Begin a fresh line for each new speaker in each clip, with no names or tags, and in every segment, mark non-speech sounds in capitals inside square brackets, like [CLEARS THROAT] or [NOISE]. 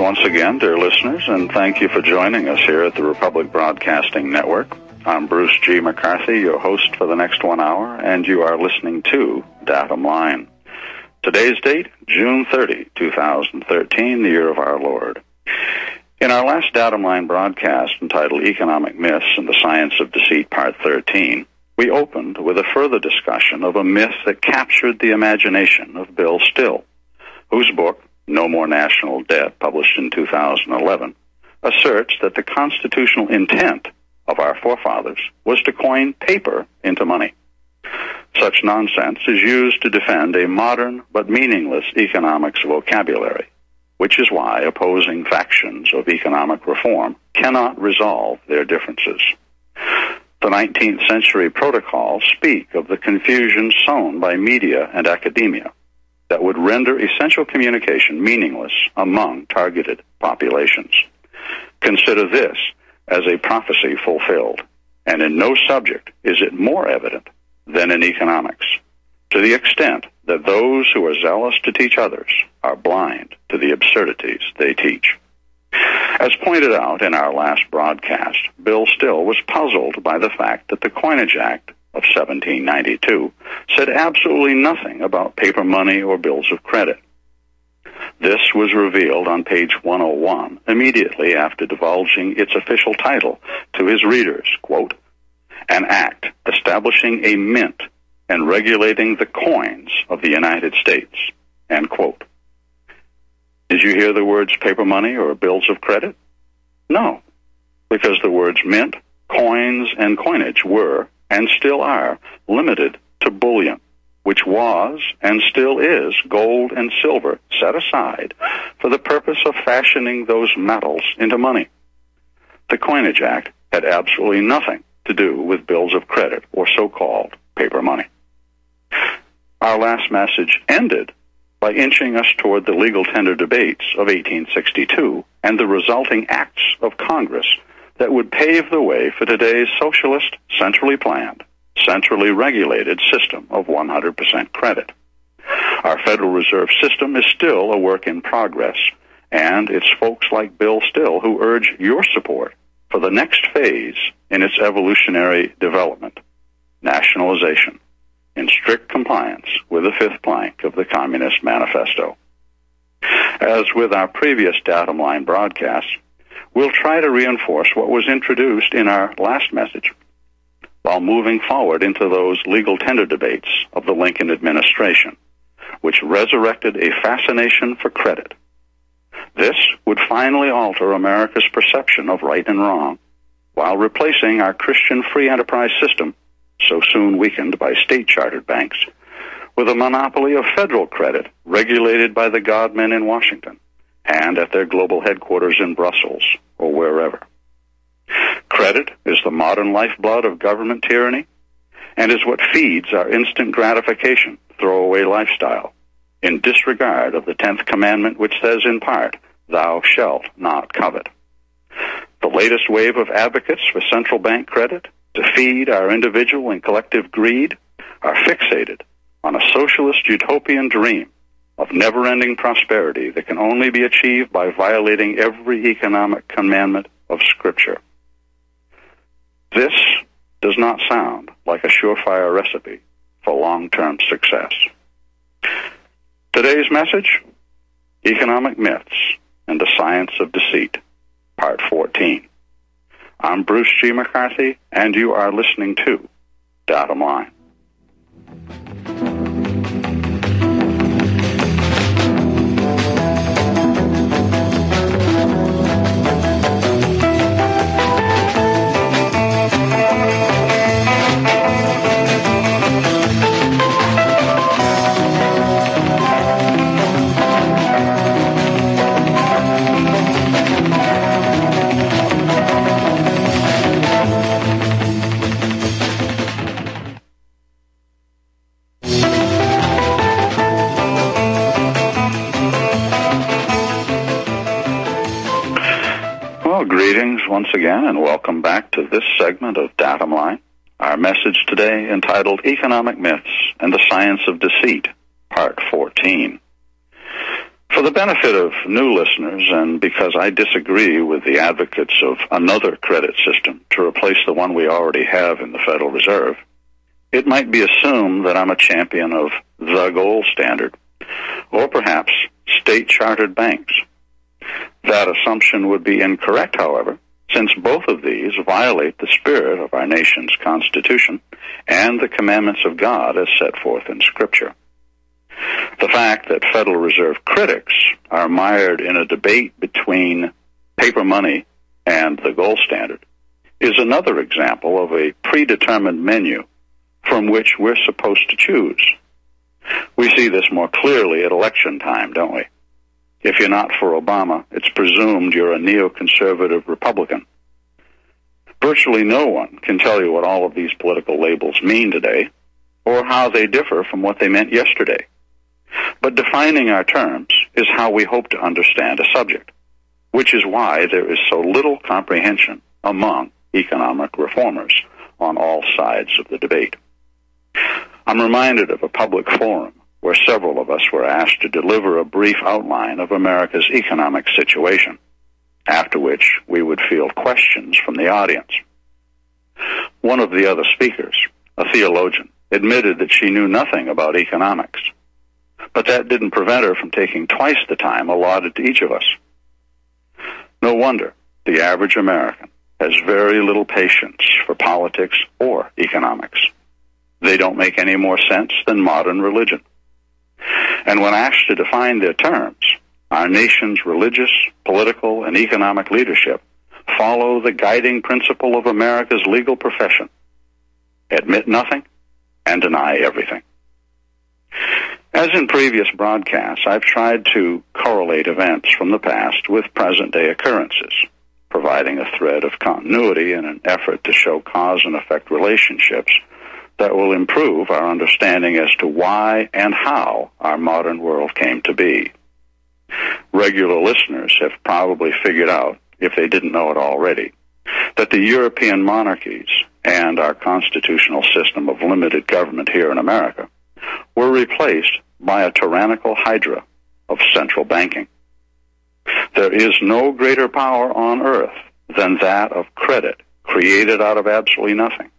once again, dear listeners, and thank you for joining us here at the Republic Broadcasting Network. I'm Bruce G. McCarthy, your host for the next one hour, and you are listening to Datum Line. Today's date, June 30, 2013, the year of our Lord. In our last Datum Line broadcast entitled Economic Myths and the Science of Deceit, Part 13, we opened with a further discussion of a myth that captured the imagination of Bill Still, whose book, No More National Debt, published in 2011, asserts that the constitutional intent of our forefathers was to coin paper into money. Such nonsense is used to defend a modern but meaningless economics vocabulary, which is why opposing factions of economic reform cannot resolve their differences. The 19th century protocols speak of the confusion sown by media and academia that would render essential communication meaningless among targeted populations. Consider this as a prophecy fulfilled, and in no subject is it more evident than in economics, to the extent that those who are zealous to teach others are blind to the absurdities they teach. As pointed out in our last broadcast, Bill Still was puzzled by the fact that the Coinage Act of 1792 said absolutely nothing about paper money or bills of credit. This was revealed on page 101 immediately after divulging its official title to his readers, quote, an act establishing a mint and regulating the coins of the United States, end quote. Did you hear the words paper money or bills of credit? No, because the words mint, coins, and coinage were, and still are, limited to bullion which was and still is gold and silver set aside for the purpose of fashioning those metals into money. The Coinage Act had absolutely nothing to do with bills of credit or so-called paper money. Our last message ended by inching us toward the legal tender debates of 1862 and the resulting acts of Congress that would pave the way for today's socialist, centrally planned, centrally regulated system of 100% credit. Our Federal Reserve System is still a work in progress, and it's folks like Bill Still who urge your support for the next phase in its evolutionary development nationalization, in strict compliance with the fifth plank of the Communist Manifesto. As with our previous datum line broadcasts, we'll try to reinforce what was introduced in our last message while moving forward into those legal tender debates of the Lincoln administration, which resurrected a fascination for credit. This would finally alter America's perception of right and wrong, while replacing our Christian free enterprise system, so soon weakened by state chartered banks, with a monopoly of federal credit regulated by the godmen in Washington and at their global headquarters in Brussels or wherever. Credit is the modern lifeblood of government tyranny and is what feeds our instant gratification, throwaway lifestyle, in disregard of the tenth commandment which says in part, Thou shalt not covet. The latest wave of advocates for central bank credit to feed our individual and collective greed are fixated on a socialist utopian dream of never ending prosperity that can only be achieved by violating every economic commandment of Scripture. This does not sound like a surefire recipe for long-term success. Today's message, Economic Myths and the Science of Deceit, Part 14. I'm Bruce G. McCarthy, and you are listening to Datum Line. Greetings once again, and welcome back to this segment of Datum Line. Our message today entitled Economic Myths and the Science of Deceit, Part 14. For For the benefit of new listeners, and because I disagree with the advocates of another credit system to replace the one we already have in the Federal Reserve, it might be assumed that I'm a champion of the gold standard, or perhaps state chartered banks. That assumption would be incorrect, however, since both of these violate the spirit of our nation's Constitution and the commandments of God as set forth in Scripture. The fact that Federal Reserve critics are mired in a debate between paper money and the gold standard is another example of a predetermined menu from which we're supposed to choose. We see this more clearly at election time, don't we? If you're not for Obama, it's presumed you're a neoconservative Republican. Virtually no one can tell you what all of these political labels mean today or how they differ from what they meant yesterday. But defining our terms is how we hope to understand a subject, which is why there is so little comprehension among economic reformers on all sides of the debate. I'm reminded of a public forum where several of us were asked to deliver a brief outline of America's economic situation, after which we would field questions from the audience. One of the other speakers, a theologian, admitted that she knew nothing about economics, but that didn't prevent her from taking twice the time allotted to each of us. No wonder the average American has very little patience for politics or economics. They don't make any more sense than modern religion. And when asked to define their terms, our nation's religious, political, and economic leadership follow the guiding principle of America's legal profession admit nothing and deny everything. As in previous broadcasts, I've tried to correlate events from the past with present day occurrences, providing a thread of continuity in an effort to show cause and effect relationships that will improve our understanding as to why and how our modern world came to be. Regular listeners have probably figured out, if they didn't know it already, that the European monarchies and our constitutional system of limited government here in America were replaced by a tyrannical hydra of central banking. There is no greater power on earth than that of credit created out of absolutely nothing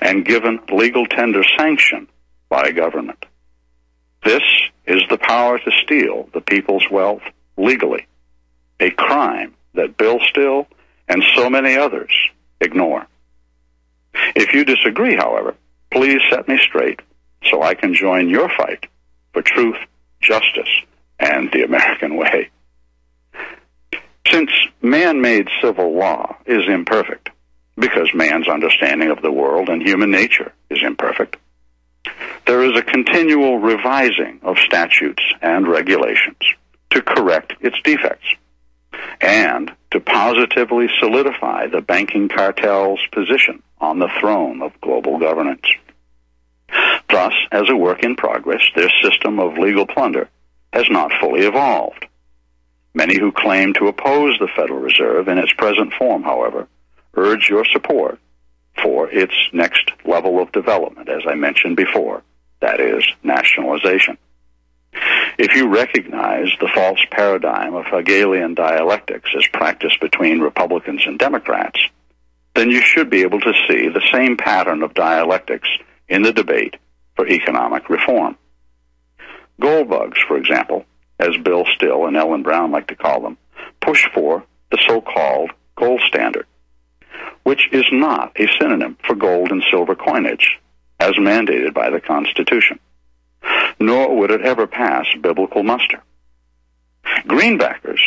and given legal tender sanction by government. This is the power to steal the people's wealth legally, a crime that Bill Still and so many others ignore. If you disagree, however, please set me straight so I can join your fight for truth, justice, and the American way. Since man made civil law is imperfect, because man's understanding of the world and human nature is imperfect. There is a continual revising of statutes and regulations to correct its defects and to positively solidify the banking cartel's position on the throne of global governance. Thus, as a work in progress, their system of legal plunder has not fully evolved. Many who claim to oppose the Federal Reserve in its present form, however, urge your support for its next level of development, as I mentioned before, that is, nationalization. If you recognize the false paradigm of Hegelian dialectics as practiced between Republicans and Democrats, then you should be able to see the same pattern of dialectics in the debate for economic reform. Gold bugs, for example, as Bill Still and Ellen Brown like to call them, push for the so-called gold standard which is not a synonym for gold and silver coinage, as mandated by the Constitution. Nor would it ever pass biblical muster. Greenbackers,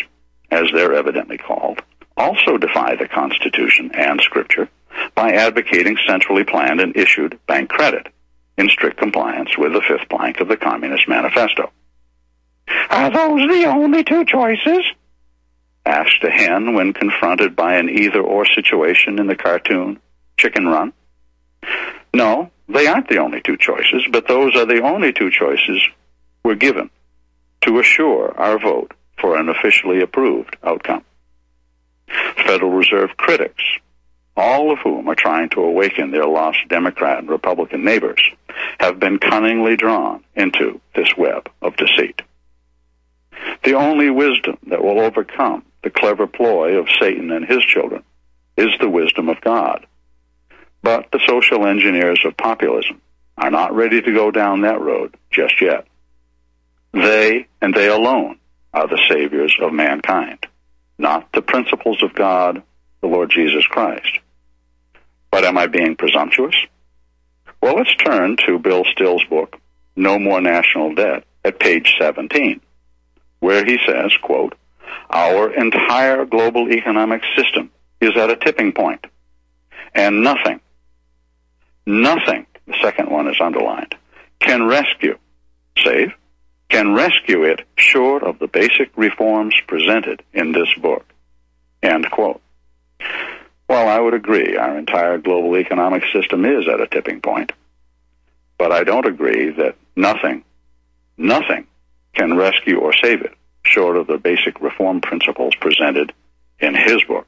as they're evidently called, also defy the Constitution and Scripture by advocating centrally planned and issued bank credit in strict compliance with the fifth plank of the Communist Manifesto. Are those the only two choices? Asked a hen when confronted by an either or situation in the cartoon Chicken Run. No, they aren't the only two choices, but those are the only two choices we're given to assure our vote for an officially approved outcome. Federal Reserve critics, all of whom are trying to awaken their lost Democrat and Republican neighbors, have been cunningly drawn into this web of deceit. The only wisdom that will overcome the clever ploy of Satan and his children is the wisdom of God. But the social engineers of populism are not ready to go down that road just yet. They and they alone are the saviors of mankind, not the principles of God, the Lord Jesus Christ. But am I being presumptuous? Well, let's turn to Bill Still's book, No More National Debt, at page 17, where he says, quote, Our entire global economic system is at a tipping point. and nothing, nothing, the second one is underlined, can rescue, save, can rescue it short of the basic reforms presented in this book. End quote. Well, I would agree. Our entire global economic system is at a tipping point. But I don't agree that nothing, nothing can rescue or save it short of the basic reform principles presented in his book.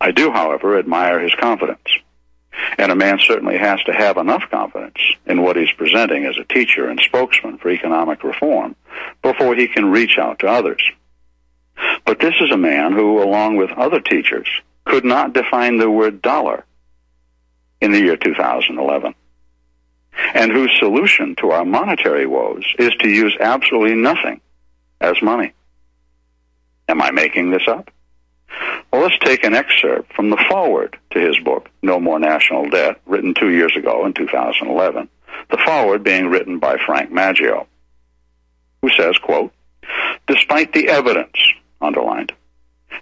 I do, however, admire his confidence. And a man certainly has to have enough confidence in what he's presenting as a teacher and spokesman for economic reform before he can reach out to others. But this is a man who, along with other teachers, could not define the word dollar in the year 2011, and whose solution to our monetary woes is to use absolutely nothing as money. Am I making this up? Well, let's take an excerpt from the foreword to his book, No More National Debt, written two years ago in 2011. The foreword being written by Frank Maggio, who says, quote, Despite the evidence, underlined,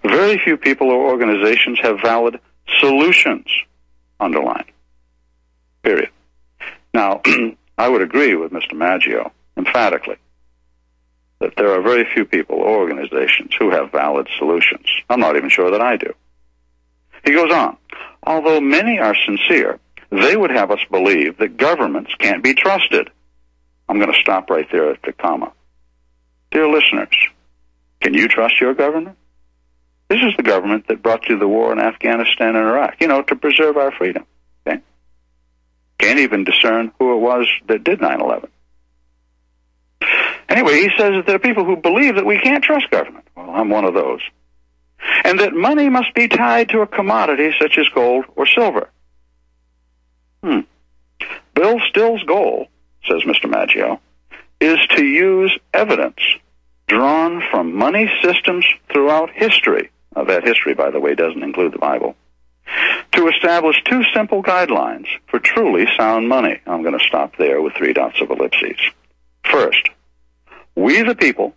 very few people or organizations have valid solutions, underlined. Period. Now, [CLEARS THROAT] I would agree with Mr. Maggio emphatically that there are very few people or organizations who have valid solutions. I'm not even sure that I do. He goes on, although many are sincere, they would have us believe that governments can't be trusted. I'm going to stop right there at the comma. Dear listeners, can you trust your government? This is the government that brought you the war in Afghanistan and Iraq, you know, to preserve our freedom. Okay? Can't even discern who it was that did 9 11. Anyway, he says that there are people who believe that we can't trust government. Well, I'm one of those. And that money must be tied to a commodity such as gold or silver. Hmm. Bill Still's goal, says Mr. Maggio, is to use evidence drawn from money systems throughout history. Now, that history, by the way, doesn't include the Bible. To establish two simple guidelines for truly sound money. I'm going to stop there with three dots of ellipses. First, we the people,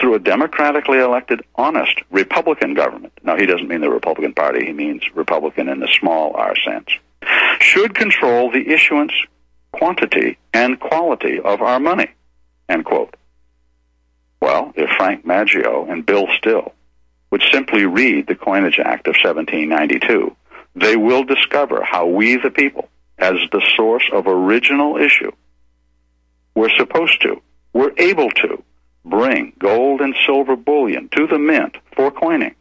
through a democratically elected, honest Republican government, now he doesn't mean the Republican Party, he means Republican in the small r sense, should control the issuance, quantity, and quality of our money. End quote. Well, if Frank Maggio and Bill Still would simply read the Coinage Act of 1792, they will discover how we, the people, as the source of original issue, were supposed to, were able to, bring gold and silver bullion to the mint for coining,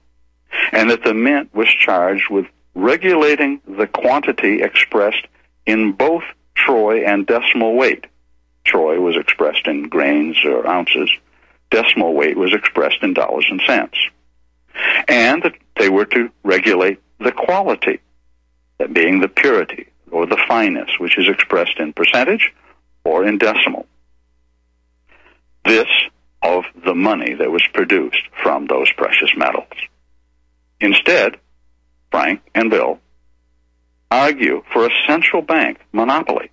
and that the mint was charged with regulating the quantity expressed in both troy and decimal weight. Troy was expressed in grains or ounces, decimal weight was expressed in dollars and cents. And that they were to regulate the quality, that being the purity or the fineness, which is expressed in percentage or in decimal. This of the money that was produced from those precious metals. Instead, Frank and Bill argue for a central bank monopoly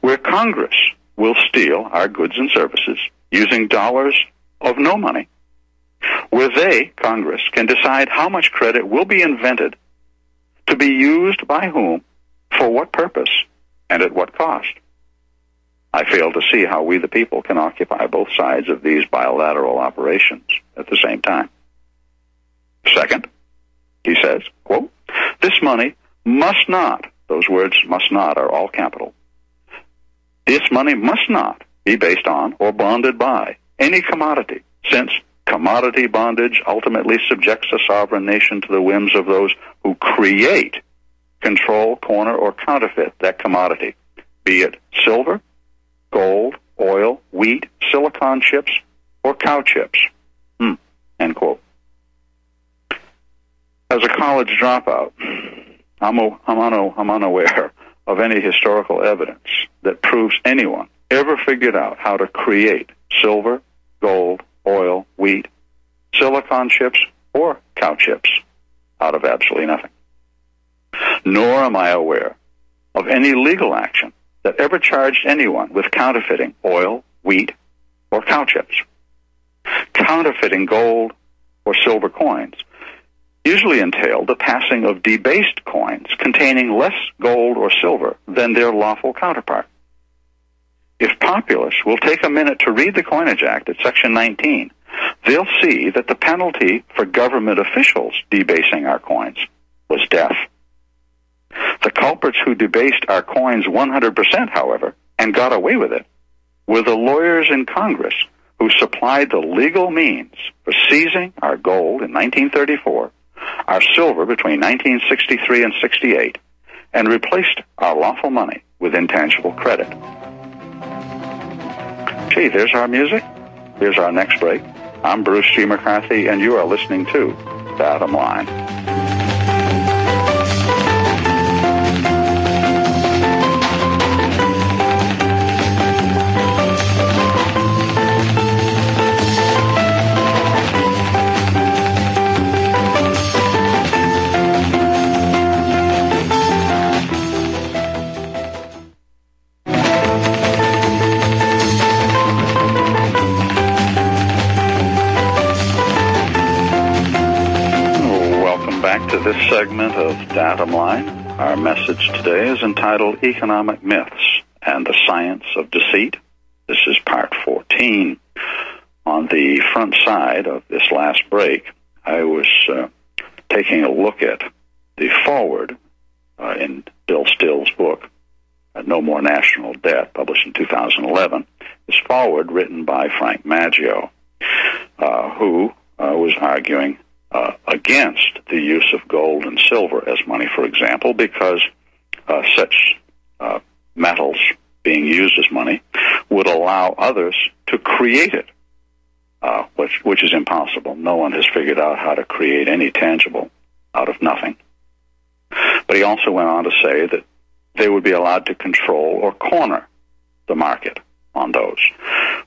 where Congress will steal our goods and services using dollars of no money, where they, Congress, can decide how much credit will be invented to be used by whom, for what purpose, and at what cost. I fail to see how we, the people, can occupy both sides of these bilateral operations at the same time. Second, he says, quote, this money must not, those words must not are all capital. This money must not be based on or bonded by any commodity, since commodity bondage ultimately subjects a sovereign nation to the whims of those who create, control, corner, or counterfeit that commodity, be it silver, gold, oil, wheat, silicon chips, or cow chips. Hmm. End quote. As a college dropout, I'm, a, I'm, I'm unaware of any historical evidence that proves anyone ever figured out how to create silver, gold, oil, wheat, silicon chips, or cow chips out of absolutely nothing. Nor am I aware of any legal action that ever charged anyone with counterfeiting oil, wheat, or cow chips. Counterfeiting gold or silver coins usually entailed the passing of debased coins containing less gold or silver than their lawful counterpart. If populace will take a minute to read the Coinage Act at Section 19, they'll see that the penalty for government officials debasing our coins was death. The culprits who debased our coins 100%, however, and got away with it, were the lawyers in Congress who supplied the legal means for seizing our gold in 1934, our silver between 1963 and 68, and replaced our lawful money with intangible credit. Gee, there's our music. Here's our next break. I'm Bruce G. McCarthy, and you are listening to Datum Line. Segment of Datum Line. Our message today is entitled Economic Myths and the Science of Deceit. This is part 14. On the front side of this last break, I was uh, taking a look at the forward uh, in Bill Still's book, uh, No More National Debt, published in 2011. This forward written by Frank Maggio, uh, who uh, was arguing uh, against the use of gold and silver as money, for example, because uh, such uh, metals being used as money would allow others to create it, uh, which, which is impossible. No one has figured out how to create any tangible out of nothing. But he also went on to say that they would be allowed to control or corner the market on those.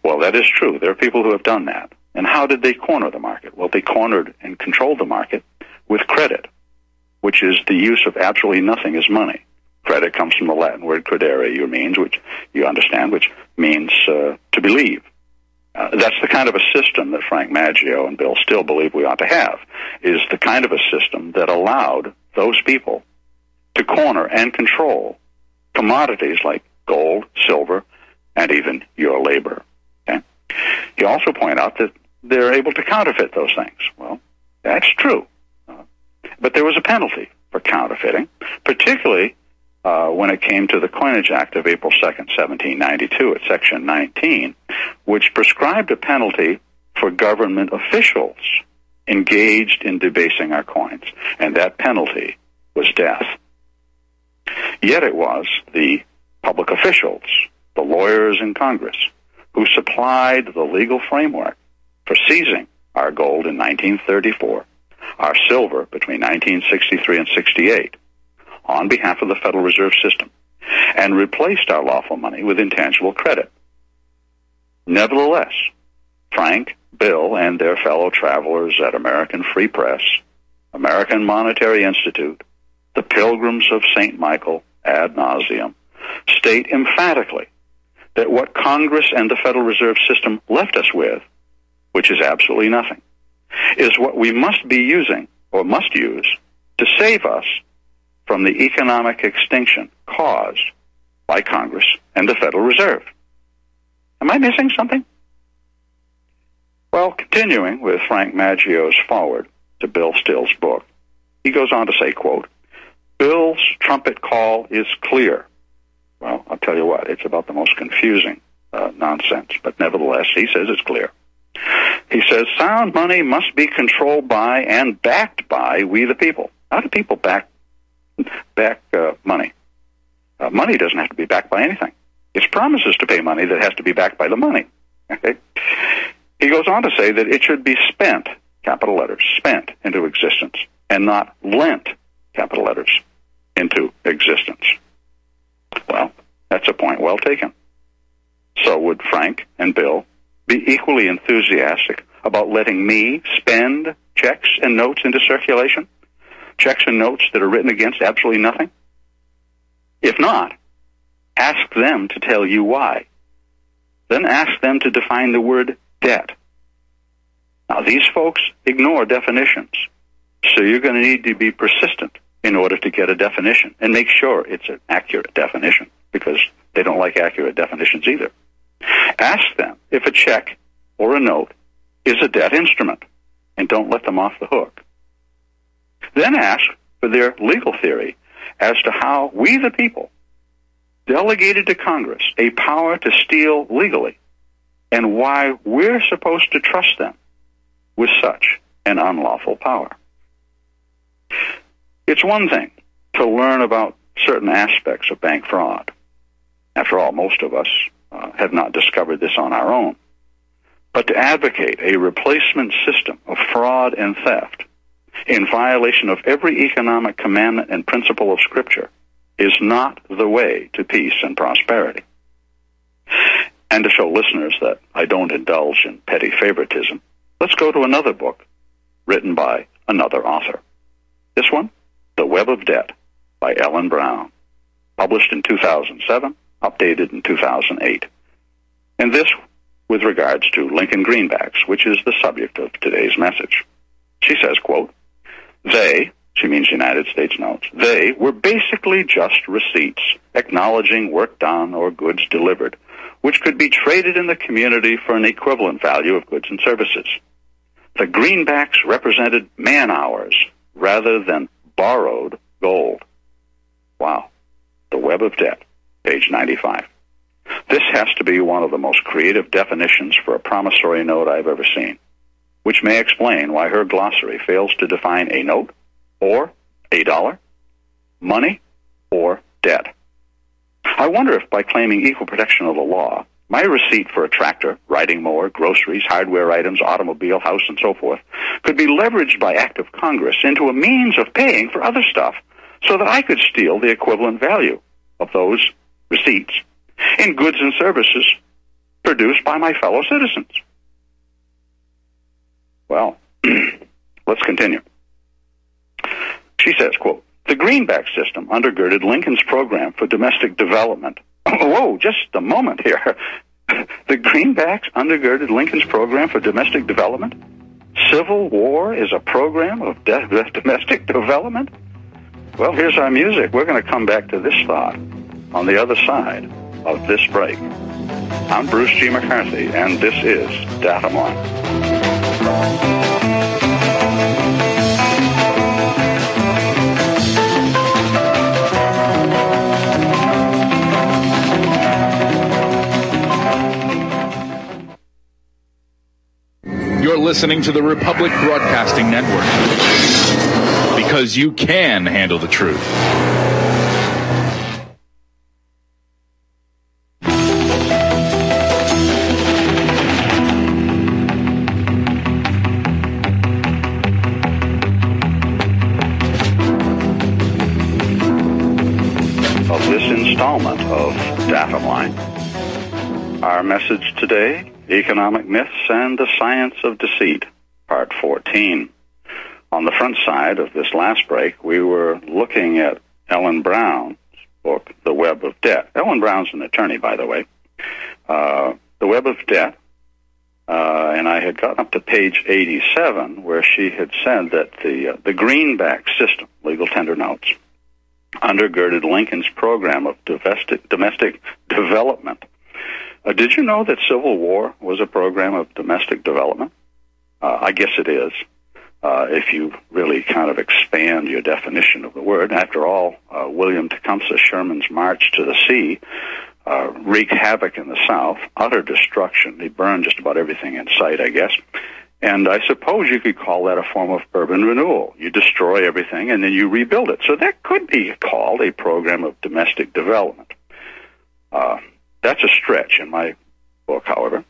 Well, that is true. There are people who have done that. And how did they corner the market? Well, they cornered and controlled the market with credit, which is the use of absolutely nothing as money. Credit comes from the Latin word credere, you means, which you understand, which means uh, to believe. Uh, that's the kind of a system that Frank Maggio and Bill Still believe we ought to have, is the kind of a system that allowed those people to corner and control commodities like gold, silver, and even your labor. Okay? Also pointed out that they're able to counterfeit those things. Well, that's true. Uh, but there was a penalty for counterfeiting, particularly uh, when it came to the Coinage Act of April 2nd, 1792, at Section 19, which prescribed a penalty for government officials engaged in debasing our coins. And that penalty was death. Yet it was the public officials, the lawyers in Congress, who supplied the legal framework for seizing our gold in 1934, our silver between 1963 and 68, on behalf of the Federal Reserve System, and replaced our lawful money with intangible credit. Nevertheless, Frank, Bill, and their fellow travelers at American Free Press, American Monetary Institute, the Pilgrims of St. Michael ad nauseum, state emphatically that what Congress and the Federal Reserve System left us with, which is absolutely nothing, is what we must be using or must use to save us from the economic extinction caused by Congress and the Federal Reserve. Am I missing something? Well, continuing with Frank Maggio's forward to Bill Still's book, he goes on to say, quote, Bill's trumpet call is clear. Well, I'll tell you what, it's about the most confusing uh, nonsense, but nevertheless, he says it's clear. He says sound money must be controlled by and backed by we the people. How do people back back uh, money? Uh, money doesn't have to be backed by anything. It's promises to pay money that has to be backed by the money. Okay. He goes on to say that it should be spent, capital letters, spent into existence, and not lent, capital letters, into existence. Well, that's a point well taken. So would Frank and Bill be equally enthusiastic about letting me spend checks and notes into circulation? Checks and notes that are written against absolutely nothing? If not, ask them to tell you why. Then ask them to define the word debt. Now, these folks ignore definitions, so you're going to need to be persistent in order to get a definition and make sure it's an accurate definition because they don't like accurate definitions either. Ask them if a check or a note is a debt instrument and don't let them off the hook. Then ask for their legal theory as to how we, the people, delegated to Congress a power to steal legally and why we're supposed to trust them with such an unlawful power. It's one thing to learn about certain aspects of bank fraud. After all, most of us uh, have not discovered this on our own. But to advocate a replacement system of fraud and theft in violation of every economic commandment and principle of Scripture is not the way to peace and prosperity. And to show listeners that I don't indulge in petty favoritism, let's go to another book written by another author. This one, The Web of Debt by Ellen Brown, published in 2007, updated in 2008. And this with regards to Lincoln greenbacks, which is the subject of today's message. She says, quote, they, she means United States notes, they were basically just receipts acknowledging work done or goods delivered, which could be traded in the community for an equivalent value of goods and services. The greenbacks represented man hours rather than borrowed gold. Wow. The web of debt, page 95. This has to be one of the most creative definitions for a promissory note I've ever seen which may explain why her glossary fails to define a note or a dollar, money or debt. I wonder if by claiming equal protection of the law, my receipt for a tractor, riding mower, groceries, hardware items, automobile, house, and so forth could be leveraged by act of Congress into a means of paying for other stuff so that I could steal the equivalent value of those receipts in goods and services produced by my fellow citizens. Well, [CLEARS THROAT] let's continue. She says, quote, the greenback system undergirded Lincoln's program for domestic development. [LAUGHS] Whoa, just a moment here. [LAUGHS] the greenbacks undergirded Lincoln's program for domestic development? Civil War is a program of de- [LAUGHS] domestic development? Well, here's our music. We're going to come back to this thought on the other side of this break. I'm Bruce G. McCarthy, and this is Datum Line.
You're listening to the Republic Broadcasting Network because you can handle the truth.
Today Economic Myths and the Science of Deceit, Part 14. On the front side of this last break, we were looking at Ellen Brown's book, The Web of Debt. Ellen Brown's an attorney, by the way. Uh, the Web of Debt. Uh, and I had gotten up to page 87 where she had said that the, uh, the greenback system, legal tender notes, undergirded Lincoln's program of domestic, domestic development uh, did you know that Civil War was a program of domestic development? Uh, I guess it is. Uh, if you really kind of expand your definition of the word. After all, uh, William Tecumseh Sherman's march to the sea uh, wreaked havoc in the South, utter destruction. He burned just about everything in sight, I guess. And I suppose you could call that a form of urban renewal. You destroy everything and then you rebuild it. So that could be called a program of domestic development. That's a stretch in my book, however.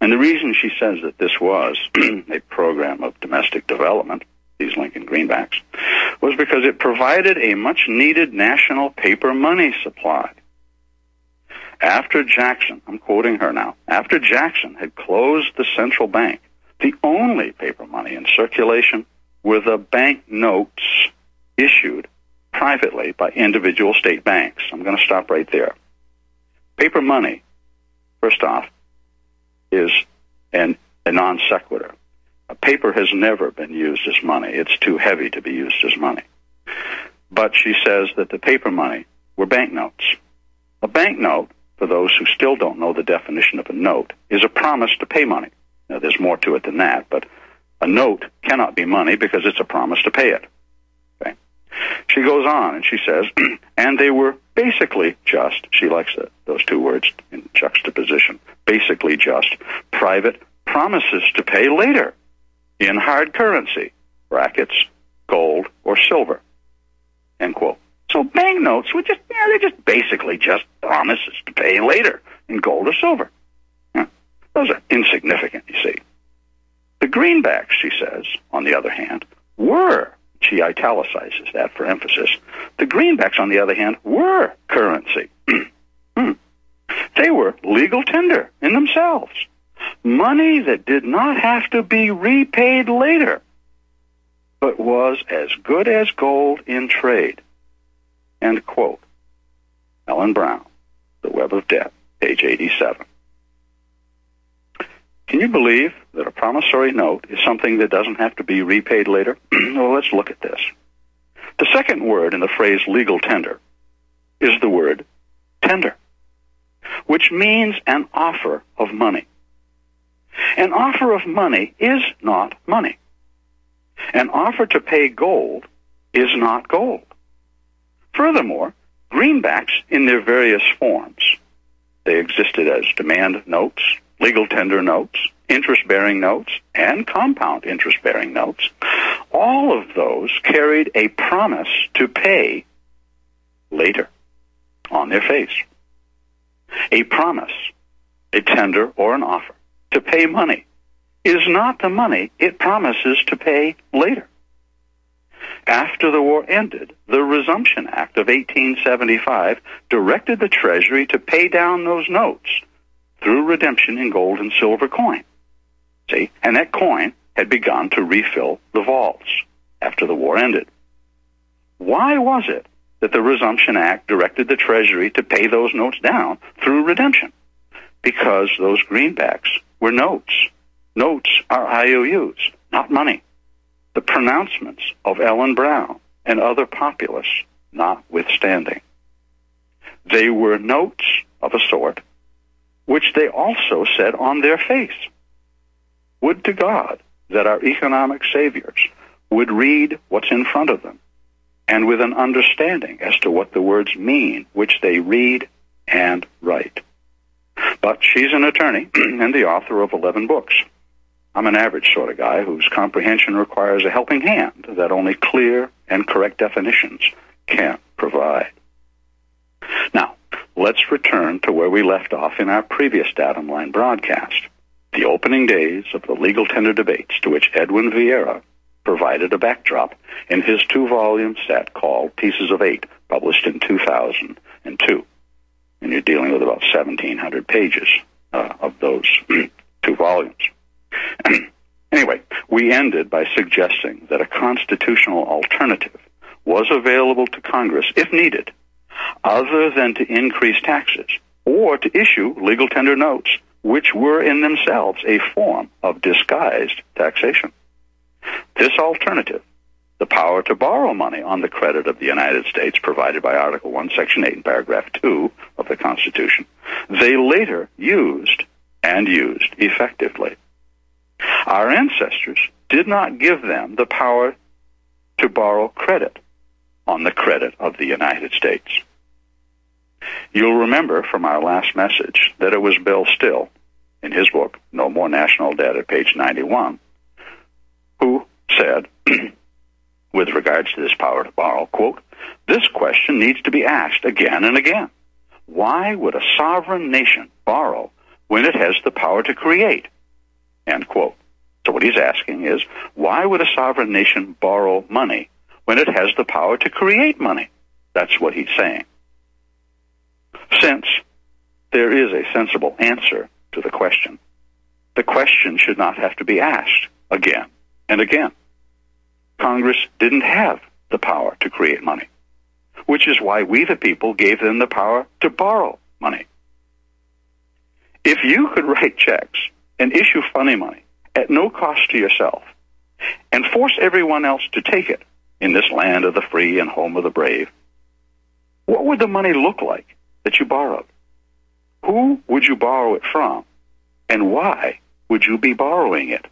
And the reason she says that this was [CLEARS THROAT] a program of domestic development, these Lincoln greenbacks, was because it provided a much needed national paper money supply. After Jackson, I'm quoting her now, after Jackson had closed the central bank, the only paper money in circulation were the bank notes issued privately by individual state banks. I'm going to stop right there. Paper money, first off, is an, a non sequitur. A paper has never been used as money. It's too heavy to be used as money. But she says that the paper money were banknotes. A banknote, for those who still don't know the definition of a note, is a promise to pay money. Now, there's more to it than that, but a note cannot be money because it's a promise to pay it. She goes on and she says, [CLEARS THROAT] and they were basically just, she likes the, those two words in juxtaposition, basically just private promises to pay later in hard currency, brackets, gold or silver, end quote. So banknotes were just, they're just basically just promises to pay later in gold or silver. Yeah, those are insignificant, you see. The greenbacks, she says, on the other hand, were, she italicizes that for emphasis, the greenbacks, on the other hand, were currency. [CLEARS THROAT] hmm. They were legal tender in themselves. Money that did not have to be repaid later, but was as good as gold in trade. End quote. Ellen Brown, The Web of Debt, page 87. Can you believe that a promissory note is something that doesn't have to be repaid later? [CLEARS THROAT] well, let's look at this. The second word in the phrase legal tender is the word tender, which means an offer of money. An offer of money is not money. An offer to pay gold is not gold. Furthermore, greenbacks in their various forms, they existed as demand notes, legal tender notes, interest bearing notes, and compound interest bearing notes, all of those carried a promise to pay later on their face. A promise, a tender, or an offer to pay money is not the money it promises to pay later. After the war ended, the Resumption Act of 1875 directed the Treasury to pay down those notes through redemption in gold and silver coin. See? And that coin had begun to refill the vaults after the war ended. Why was it that the Resumption Act directed the Treasury to pay those notes down through redemption? Because those greenbacks were notes. Notes are IOUs, not money. The pronouncements of Ellen Brown and other populists notwithstanding. They were notes of a sort which they also said on their face. Would to God that our economic saviors would read what's in front of them and with an understanding as to what the words mean, which they read and write. But she's an attorney [CLEARS THROAT] and the author of 11 books. I'm an average sort of guy whose comprehension requires a helping hand that only clear and correct definitions can provide. Now, let's return to where we left off in our previous Datum Line broadcast, the opening days of the legal tender debates to which Edwin Vieira provided a backdrop in his two-volume set called Pieces of Eight, published in 2002. And you're dealing with about 1,700 pages uh, of those [CLEARS THROAT] two volumes. [CLEARS THROAT] anyway, we ended by suggesting that a constitutional alternative was available to Congress if needed other than to increase taxes or to issue legal tender notes, which were in themselves a form of disguised taxation. This alternative, the power to borrow money on the credit of the United States provided by Article 1, Section 8, and Paragraph 2 of the Constitution, they later used and used effectively. Our ancestors did not give them the power to borrow credit on the credit of the United States. You'll remember from our last message that it was Bill Still, in his book, No More National Debt, at page 91, who said, [CLEARS THROAT] with regards to this power to borrow, quote, this question needs to be asked again and again. Why would a sovereign nation borrow when it has the power to create. End quote. So what he's asking is, why would a sovereign nation borrow money when it has the power to create money? That's what he's saying. Since there is a sensible answer to the question, the question should not have to be asked again and again. Congress didn't have the power to create money, which is why we, the people, gave them the power to borrow money. If you could write checks and issue funny money at no cost to yourself and force everyone else to take it in this land of the free and home of the brave, what would the money look like that you borrowed? Who would you borrow it from? And why would you be borrowing it?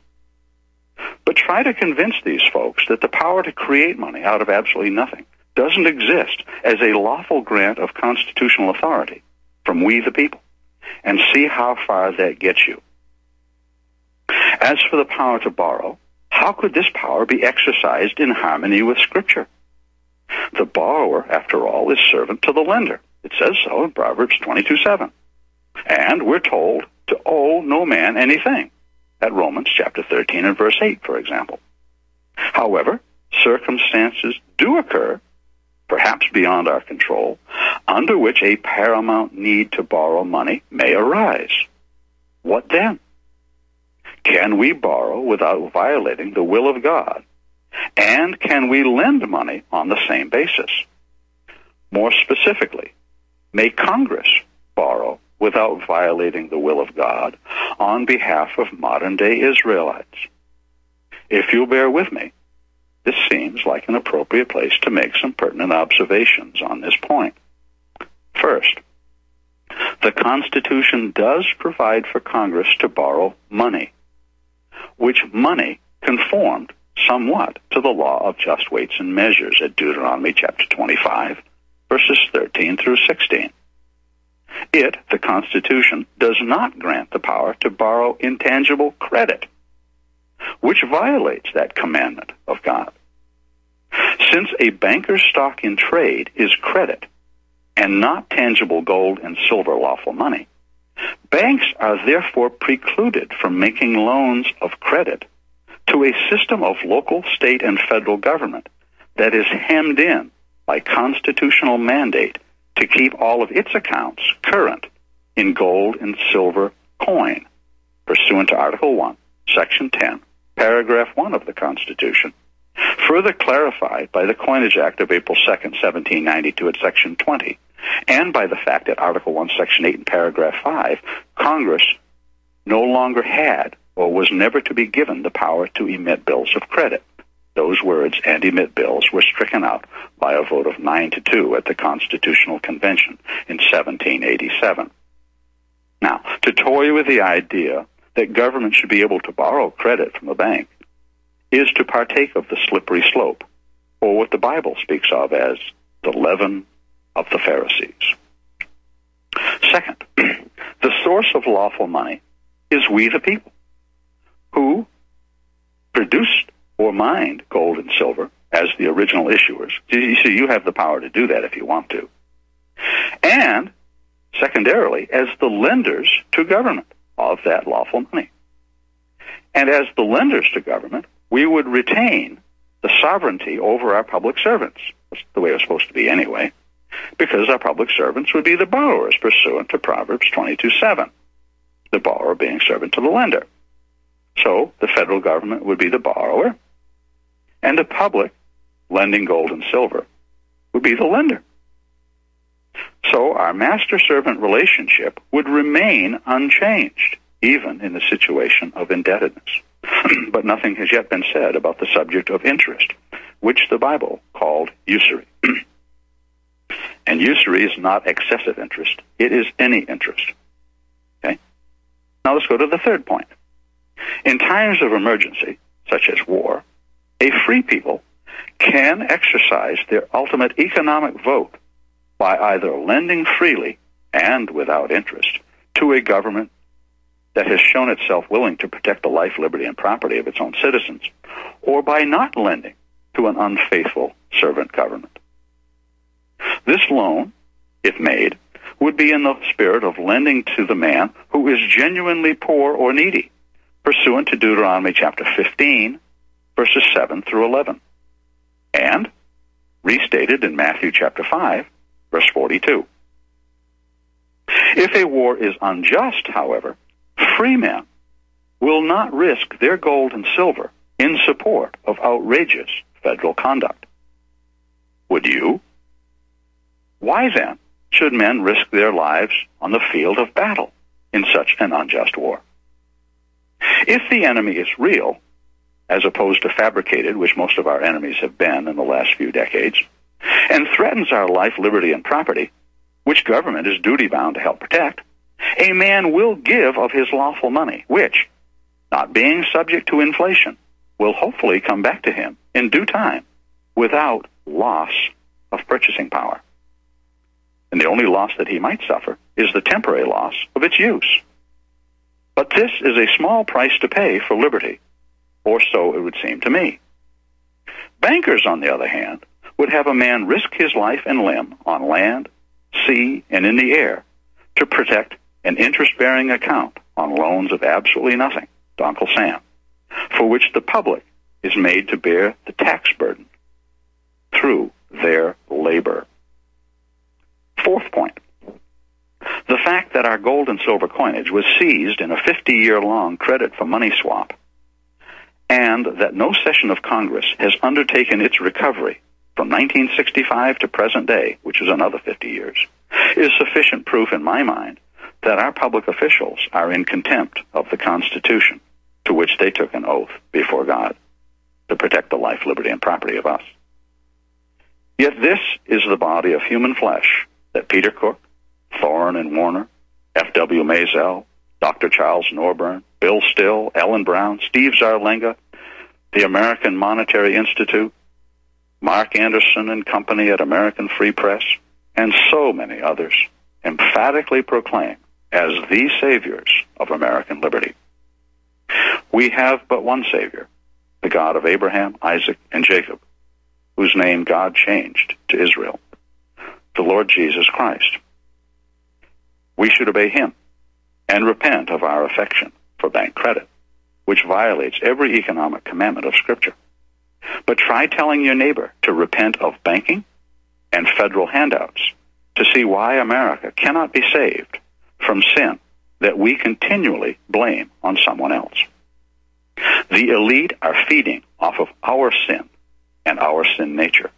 But try to convince these folks that the power to create money out of absolutely nothing doesn't exist as a lawful grant of constitutional authority from we the people, and see how far that gets you. As for the power to borrow, how could this power be exercised in harmony with Scripture? The borrower, after all, is servant to the lender. It says so in Proverbs 22 7. And we're told to owe no man anything at Romans chapter 13 and verse 8, for example. However, circumstances do occur, perhaps beyond our control, under which a paramount need to borrow money may arise. What then? Can we borrow without violating the will of God? And can we lend money on the same basis? More specifically, may Congress borrow without violating the will of God on behalf of modern day Israelites. If you'll bear with me, this seems like an appropriate place to make some pertinent observations on this point. First, the Constitution does provide for Congress to borrow money, which money conformed somewhat to the law of just weights and measures at Deuteronomy chapter 25, verses 13 through 16. It, the Constitution, does not grant the power to borrow intangible credit, which violates that commandment of God. Since a banker's stock in trade is credit and not tangible gold and silver lawful money, banks are therefore precluded from making loans of credit to a system of local, state, and federal government that is hemmed in by constitutional mandate to keep all of its accounts current in gold and silver coin, pursuant to Article 1, Section 10, Paragraph 1 of the Constitution, further clarified by the Coinage Act of April 2, 1792 at Section 20, and by the fact that Article 1, Section 8 and Paragraph 5, Congress no longer had or was never to be given the power to emit bills of credit. Those words and emit bills were stricken out by a vote of 9 to 2 at the Constitutional Convention in 1787. Now, to toy with the idea that government should be able to borrow credit from a bank is to partake of the slippery slope, or what the Bible speaks of as the leaven of the Pharisees. Second, [CLEARS THROAT] the source of lawful money is we the people, who produced or mined gold and silver as the original issuers. You see, you have the power to do that if you want to. And, secondarily, as the lenders to government of that lawful money. And as the lenders to government, we would retain the sovereignty over our public servants. That's the way it was supposed to be anyway. Because our public servants would be the borrowers pursuant to Proverbs 22 7. The borrower being servant to the lender. So the federal government would be the borrower, and the public, lending gold and silver, would be the lender. So our master servant relationship would remain unchanged, even in the situation of indebtedness. [CLEARS THROAT] but nothing has yet been said about the subject of interest, which the Bible called usury. [CLEARS THROAT] and usury is not excessive interest, it is any interest. Okay? Now let's go to the third point. In times of emergency, such as war, a free people can exercise their ultimate economic vote by either lending freely and without interest to a government that has shown itself willing to protect the life, liberty, and property of its own citizens, or by not lending to an unfaithful servant government. This loan, if made, would be in the spirit of lending to the man who is genuinely poor or needy, pursuant to Deuteronomy chapter 15, verses 7 through 11, and restated in Matthew chapter 5, verse 42. If a war is unjust, however, free men will not risk their gold and silver in support of outrageous federal conduct. Would you? Why then should men risk their lives on the field of battle in such an unjust war? If the enemy is real, as opposed to fabricated, which most of our enemies have been in the last few decades, and threatens our life, liberty, and property, which government is duty bound to help protect, a man will give of his lawful money, which, not being subject to inflation, will hopefully come back to him in due time without loss of purchasing power. And the only loss that he might suffer is the temporary loss of its use. But this is a small price to pay for liberty, or so it would seem to me. Bankers, on the other hand, would have a man risk his life and limb on land, sea, and in the air to protect an interest-bearing account on loans of absolutely nothing to Uncle Sam, for which the public is made to bear the tax burden through their labor. Fourth point. The fact that our gold and silver coinage was seized in a 50-year-long credit for money swap and that no session of Congress has undertaken its recovery from 1965 to present day, which is another 50 years, is sufficient proof in my mind that our public officials are in contempt of the Constitution to which they took an oath before God to protect the life, liberty, and property of us. Yet this is the body of human flesh that Peter Cook, Thoren and Warner, F.W. Mazel, Dr. Charles Norburn, Bill Still, Ellen Brown, Steve Zarlenga, the American Monetary Institute, Mark Anderson and Company at American Free Press, and so many others emphatically proclaim as the saviors of American liberty. We have but one Savior, the God of Abraham, Isaac, and Jacob, whose name God changed to Israel, the Lord Jesus Christ. We should obey him and repent of our affection for bank credit, which violates every economic commandment of Scripture. But try telling your neighbor to repent of banking and federal handouts to see why America cannot be saved from sin that we continually blame on someone else. The elite are feeding off of our sin and our sin nature.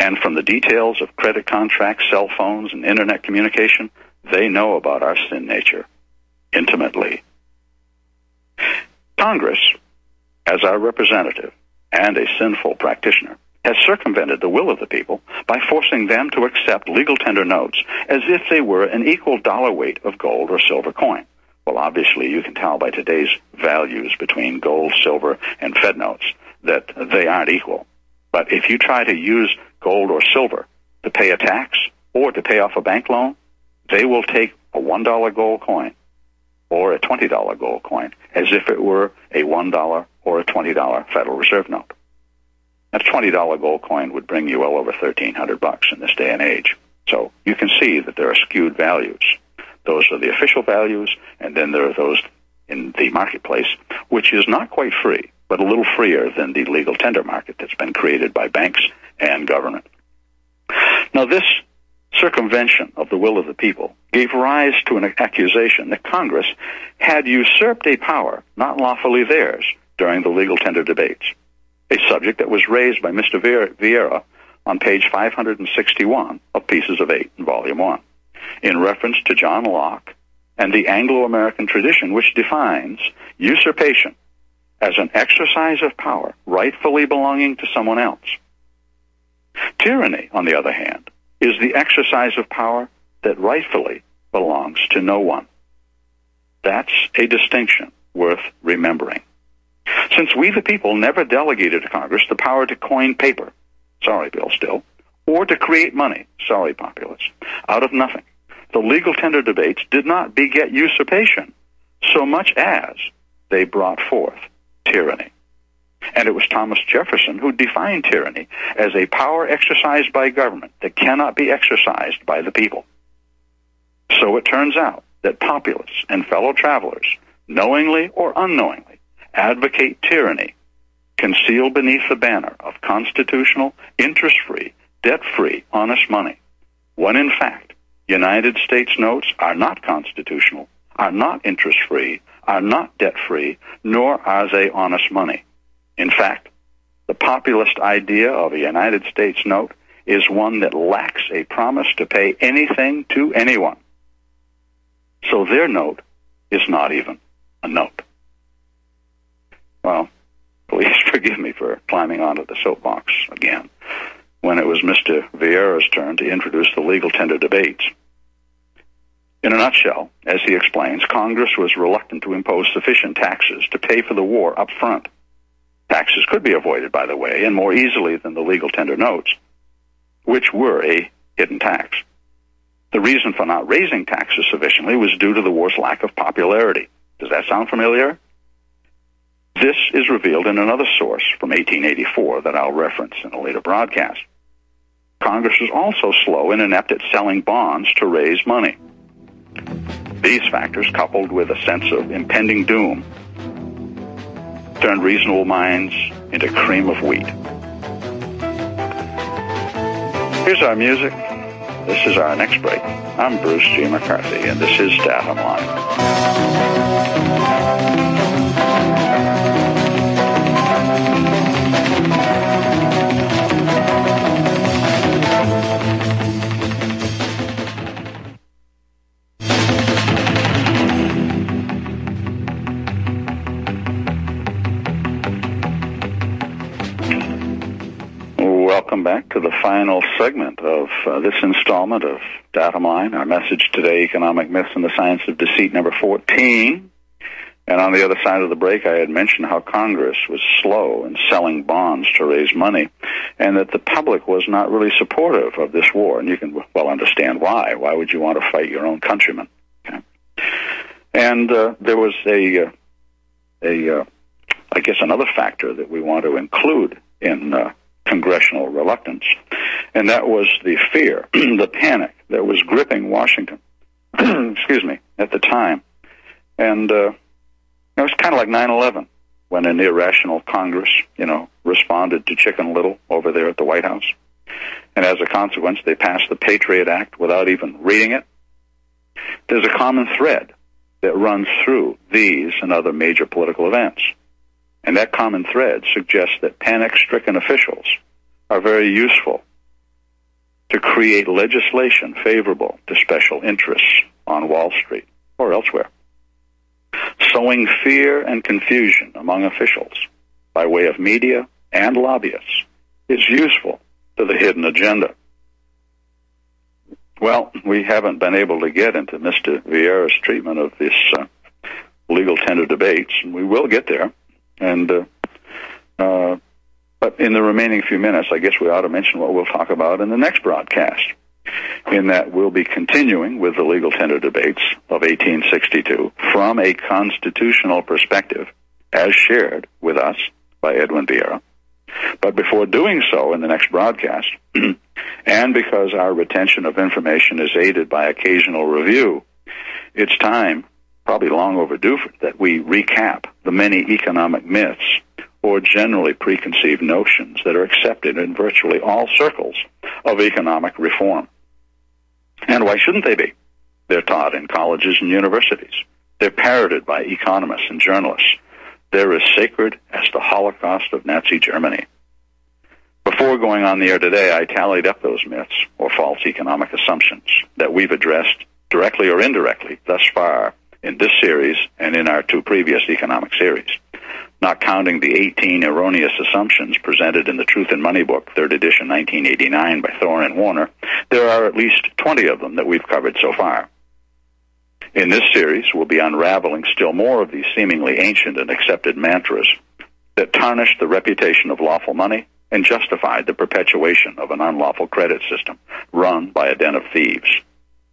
And from the details of credit contracts, cell phones, and internet communication, they know about our sin nature intimately. Congress, as our representative, and a sinful practitioner has circumvented the will of the people by forcing them to accept legal tender notes as if they were an equal dollar weight of gold or silver coin. Well, obviously, you can tell by today's values between gold, silver, and Fed notes that they aren't equal. But if you try to use gold or silver to pay a tax or to pay off a bank loan, they will take a $1 gold coin or a $20 gold coin as if it were a $1 or a $20 Federal Reserve note. A $20 gold coin would bring you well over 1300 bucks in this day and age. So you can see that there are skewed values. Those are the official values, and then there are those in the marketplace, which is not quite free, but a little freer than the legal tender market that's been created by banks and government. Now, this circumvention of the will of the people gave rise to an accusation that Congress had usurped a power not lawfully theirs during the legal tender debates, a subject that was raised by Mr. Vieira on page 561 of Pieces of Eight in Volume 1, in reference to John Locke and the Anglo-American tradition which defines usurpation as an exercise of power rightfully belonging to someone else. Tyranny, on the other hand, is the exercise of power that rightfully belongs to no one. That's a distinction worth remembering. Since we the people never delegated to Congress the power to coin paper, sorry Bill Still, or to create money, sorry populace, out of nothing, the legal tender debates did not beget usurpation so much as they brought forth tyranny. And it was Thomas Jefferson who defined tyranny as a power exercised by government that cannot be exercised by the people. So it turns out that populists and fellow travelers, knowingly or unknowingly, advocate tyranny concealed beneath the banner of constitutional, interest free, debt free, honest money, when in fact, United States notes are not constitutional, are not interest free, are not debt free, nor are they honest money. In fact, the populist idea of a United States note is one that lacks a promise to pay anything to anyone. So their note is not even a note. Well, please [LAUGHS] forgive me for climbing onto the soapbox again when it was Mr. Vieira's turn to introduce the legal tender debates. In a nutshell, as he explains, Congress was reluctant to impose sufficient taxes to pay for the war up front. Taxes could be avoided, by the way, and more easily than the legal tender notes, which were a hidden tax. The reason for not raising taxes sufficiently was due to the war's lack of popularity. Does that sound familiar? This is revealed in another source from 1884 that I'll reference in a later broadcast. Congress was also slow and inept at selling bonds to raise money. These factors, coupled with a sense of impending doom, turned reasonable minds into cream of wheat. Here's our music. This is our next break. I'm Bruce G. McCarthy, and this is Datum Line. To the final segment of uh, this installment of Datum Line. Our message today, Economic Myths and the Science of Deceit, number 14. And on the other side of the break, I had mentioned how Congress was slow in selling bonds to raise money, and that the public was not really supportive of this war. And you can well understand why. Why would you want to fight your own countrymen? Okay. And uh, there was a, uh, a uh, I guess, another factor that we want to include in uh, congressional reluctance. And that was the fear, [CLEARS THROAT] the panic that was gripping Washington, [CLEARS THROAT] excuse me, at the time. And uh, it was kind of like 9 11 when an irrational Congress, you know, responded to Chicken Little over there at the White House. And as a consequence, they passed the Patriot Act without even reading it. There's a common thread that runs through these and other major political events. And that common thread suggests that panic stricken officials are very useful to create legislation favorable to special interests on Wall Street or elsewhere. Sowing fear and confusion among officials by way of media and lobbyists is useful to the hidden agenda. Well, we haven't been able to get into Mr. Vieira's treatment of this uh, legal tender debates, and we will get there. And uh, uh, but in the remaining few minutes, I guess we ought to mention what we'll talk about in the next broadcast. In that we'll be continuing with the legal tender debates of 1862 from a constitutional perspective, as shared with us by Edwin Vieira. But before doing so in the next broadcast, [CLEARS THROAT] and because our retention of information is aided by occasional review, it's time probably long overdue that we recap the many economic myths or generally preconceived notions that are accepted in virtually all circles of economic reform. And why shouldn't they be? They're taught in colleges and universities. They're parroted by economists and journalists. They're as sacred as the Holocaust of Nazi Germany. Before going on the air today, I tallied up those myths or false economic assumptions that we've addressed directly or indirectly thus far in this series and in our two previous economic series. Not counting the 18 erroneous assumptions presented in the Truth in Money book, third edition 1989 by Thoren and Warner, there are at least 20 of them that we've covered so far. In this series, we'll be unraveling still more of these seemingly ancient and accepted mantras that tarnish the reputation of lawful money and justified the perpetuation of an unlawful credit system run by a den of thieves.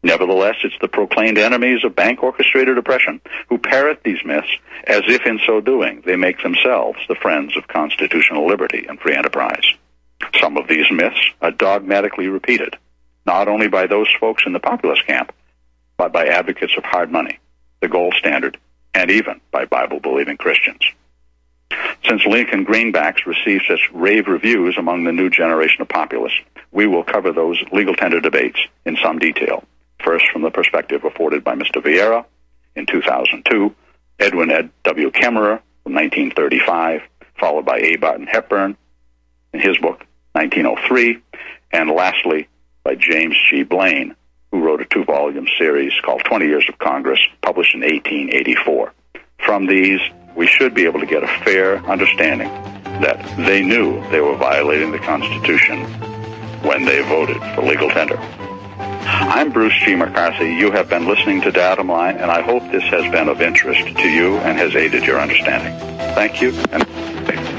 Nevertheless, it's the proclaimed enemies of bank orchestrated oppression who parrot these myths as if in so doing they make themselves the friends of constitutional liberty and free enterprise. Some of these myths are dogmatically repeated, not only by those folks in the populist camp, but by advocates of hard money, the gold standard, and even by Bible believing Christians. Since Lincoln greenbacks received such rave reviews among the new generation of populists, we will cover those legal tender debates in some detail. First, from the perspective afforded by Mr. Vieira in 2002, Edwin Ed W. Kemmerer from 1935, followed by A. Barton Hepburn in his book 1903, and lastly by James G. Blaine, who wrote a two volume series called 20 Years of Congress, published in 1884. From these, we should be able to get a fair understanding that they knew they were violating the Constitution when they voted for legal tender. I'm Bruce G. McCarthy. You have been listening to Datum Line, and I hope this has been of interest to you and has aided your understanding. Thank you. And-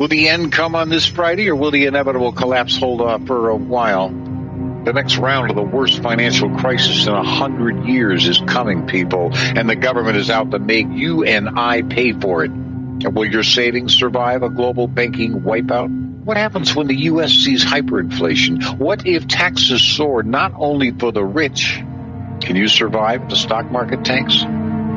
Will the end come on this Friday or will the inevitable collapse hold off for a while? The next round of the worst financial crisis in a hundred years is coming, people, and the government is out to make you and I pay for it. And will your savings survive a global banking wipeout? What happens when the U.S. sees hyperinflation? What if taxes soar not only for the rich? Can you survive the stock market tanks?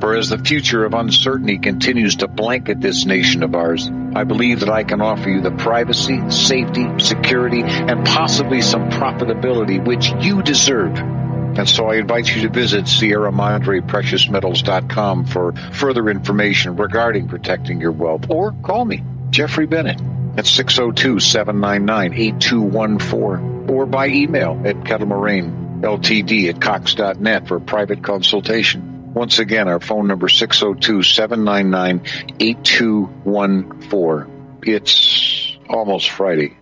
For as the future of uncertainty continues to blanket this nation of ours, I believe that I can offer you the privacy, safety, security, and possibly some profitability which you deserve. And so I invite you to visit Sierra Madre PreciousMetals.com for further information regarding protecting your wealth or call me, Jeffrey Bennett, at 602-799-8214 or by email at kettlemoraine, ltd at cox.net for private consultation. Once again, our phone number 602-799-8214. It's almost Friday.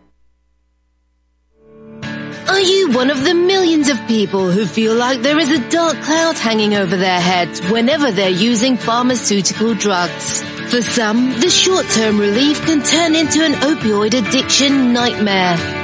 Are you one of the millions of people who feel like there is a dark cloud hanging over their heads whenever they're using pharmaceutical drugs? For some, the short-term relief can turn into an opioid addiction nightmare.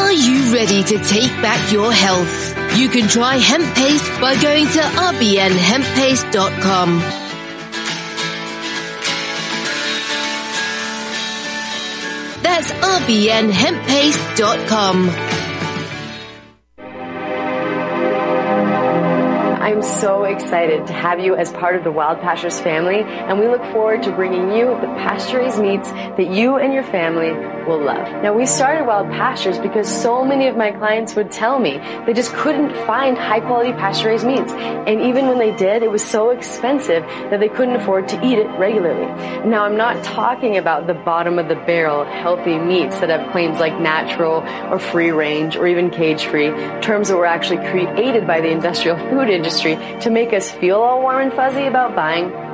Are you ready to take back your health? You can try hemp paste by going to rbnhemppaste.com. That's rbnhemppaste.com.
I'm so excited to have you as part of the Wild Pastures family, and we look forward to bringing you the pasture-raised meats that you and your family will love. Now, we started Wild Pastures because so many of my clients would tell me they just couldn't find high-quality pasture-raised meats, and even when they did, it was so expensive that they couldn't afford to eat it regularly. Now, I'm not talking about the bottom of the barrel healthy meats that have claims like natural or free range or even cage free, terms that were actually created by the industrial food industry to make us feel all warm and fuzzy about buying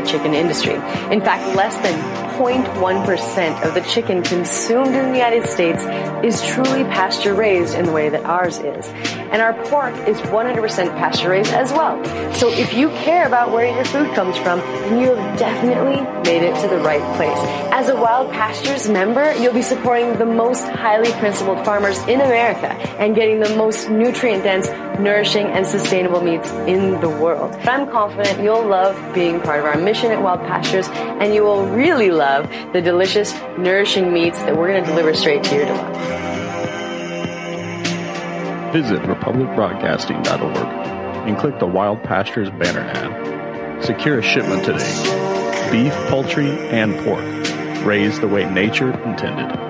the chicken industry. In fact, less than 0.1% of the chicken consumed in the United States is truly pasture raised in the way that ours is. And our pork is 100% pasture raised as well. So if you care about where your food comes from, then you have definitely made it to the right place. As a Wild Pastures member, you'll be supporting the most highly principled farmers in America and getting the most nutrient dense, nourishing, and sustainable meats in the world. I'm confident you'll love being part of our mission at Wild Pastures and you will really love the delicious, nourishing meats that we're going to deliver straight to your door.
Visit republicbroadcasting.org and click the Wild Pastures banner ad. Secure a shipment today. Beef, poultry, and pork. Raised the way nature intended.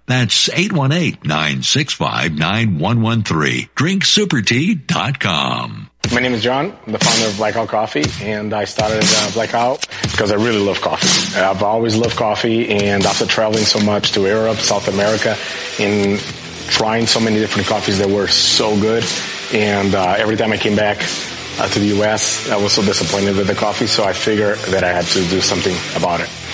That's 818-965-9113. DrinkSuperTea.com.
My name is John. I'm the founder of Blackout Coffee, and I started uh, Blackout because I really love coffee. I've always loved coffee, and after traveling so much to Europe, South America, and trying so many different coffees that were so good, and uh, every time I came back uh, to the U.S., I was so disappointed with the coffee, so I figured that I had to do something about it.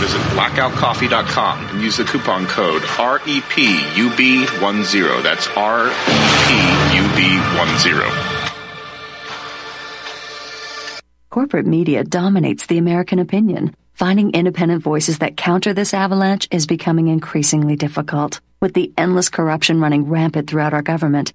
Visit blackoutcoffee.com and use the coupon code REPUB10. That's REPUB10.
Corporate media dominates the American opinion. Finding independent voices that counter this avalanche is becoming increasingly difficult. With the endless corruption running rampant throughout our government,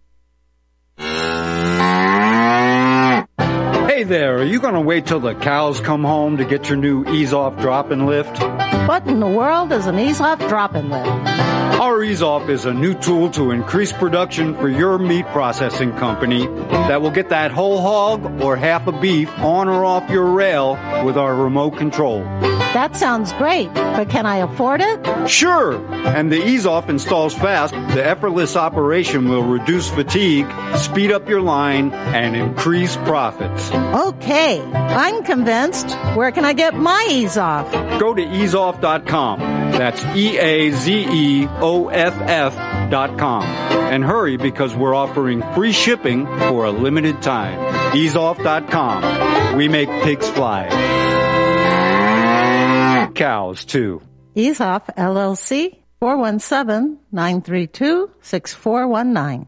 Mm-hmm.
Hey, there, are you going to wait till the cows come home to get your new ease off drop and lift?
What in the world is an ease off drop and lift?
Our ease off is a new tool to increase production for your meat processing company that will get that whole hog or half a beef on or off your rail with our remote control.
That sounds great, but can I afford it?
Sure! And the ease off installs fast. The effortless operation will reduce fatigue, speed up your line, and increase profits.
Okay, I'm convinced. Where can I get my ease off?
Go to eazeoff.com. That's E A Z E O F F.com. And hurry because we're offering free shipping for a limited time. Eazeoff.com. We make pigs fly. Cows too.
Easeoff, LLC 417-932-6419.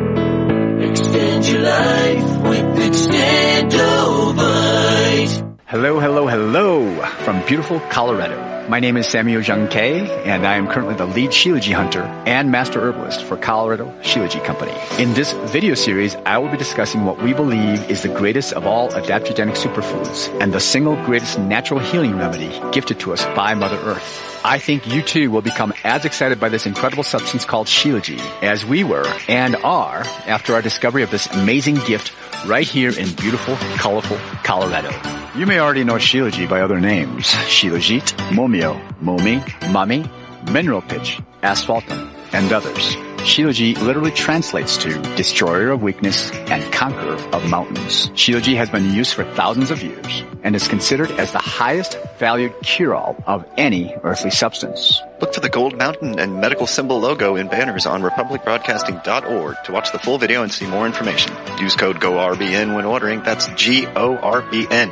Extend your life with Extendovite.
Hello, hello, hello from beautiful Colorado. My name is Samuel Jung Kei, and I am currently the lead Shilajit hunter and master herbalist for Colorado Shilajit Company. In this video series, I will be discussing what we believe is the greatest of all adaptogenic superfoods and the single greatest natural healing remedy gifted to us by Mother Earth. I think you too will become as excited by this incredible substance called Shilajit as we were and are after our discovery of this amazing gift right here in beautiful, colorful Colorado. You may already know Shilajit by other names. Shilajit, Momio, Momi, Mami, Mineral Pitch, Asphaltum, and others. Shilajit literally translates to destroyer of weakness and conqueror of mountains. Shilajit has been used for thousands of years and is considered as the highest valued cure-all of any earthly substance.
Look for the gold mountain and medical symbol logo in banners on republicbroadcasting.org to watch the full video and see more information. Use code GORBN when ordering. That's G-O-R-B-N.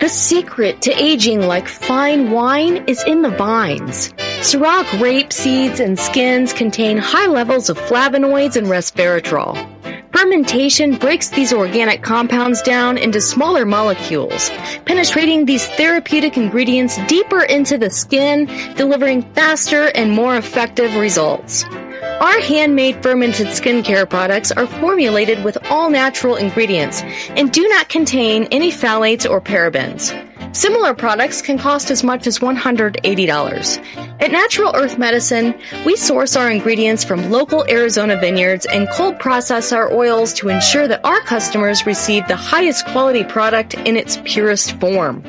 The secret to aging like fine wine is in the vines. Syrah grape seeds and skins contain high levels of flavonoids and resveratrol. Fermentation breaks these organic compounds down into smaller molecules, penetrating these therapeutic ingredients deeper into the skin, delivering faster and more effective results. Our handmade fermented skincare products are formulated with all natural ingredients and do not contain any phthalates or parabens. Similar products can cost as much as $180. At Natural Earth Medicine, we source our ingredients from local Arizona vineyards and cold process our oils to ensure that our customers receive the highest quality product in its purest form.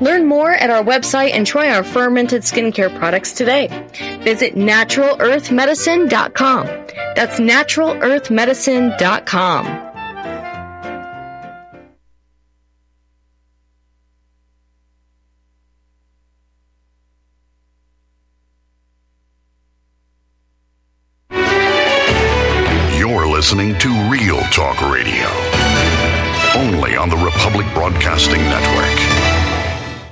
Learn more at our website and try our fermented skincare products today. Visit naturalearthmedicine.com. That's naturalearthmedicine.com.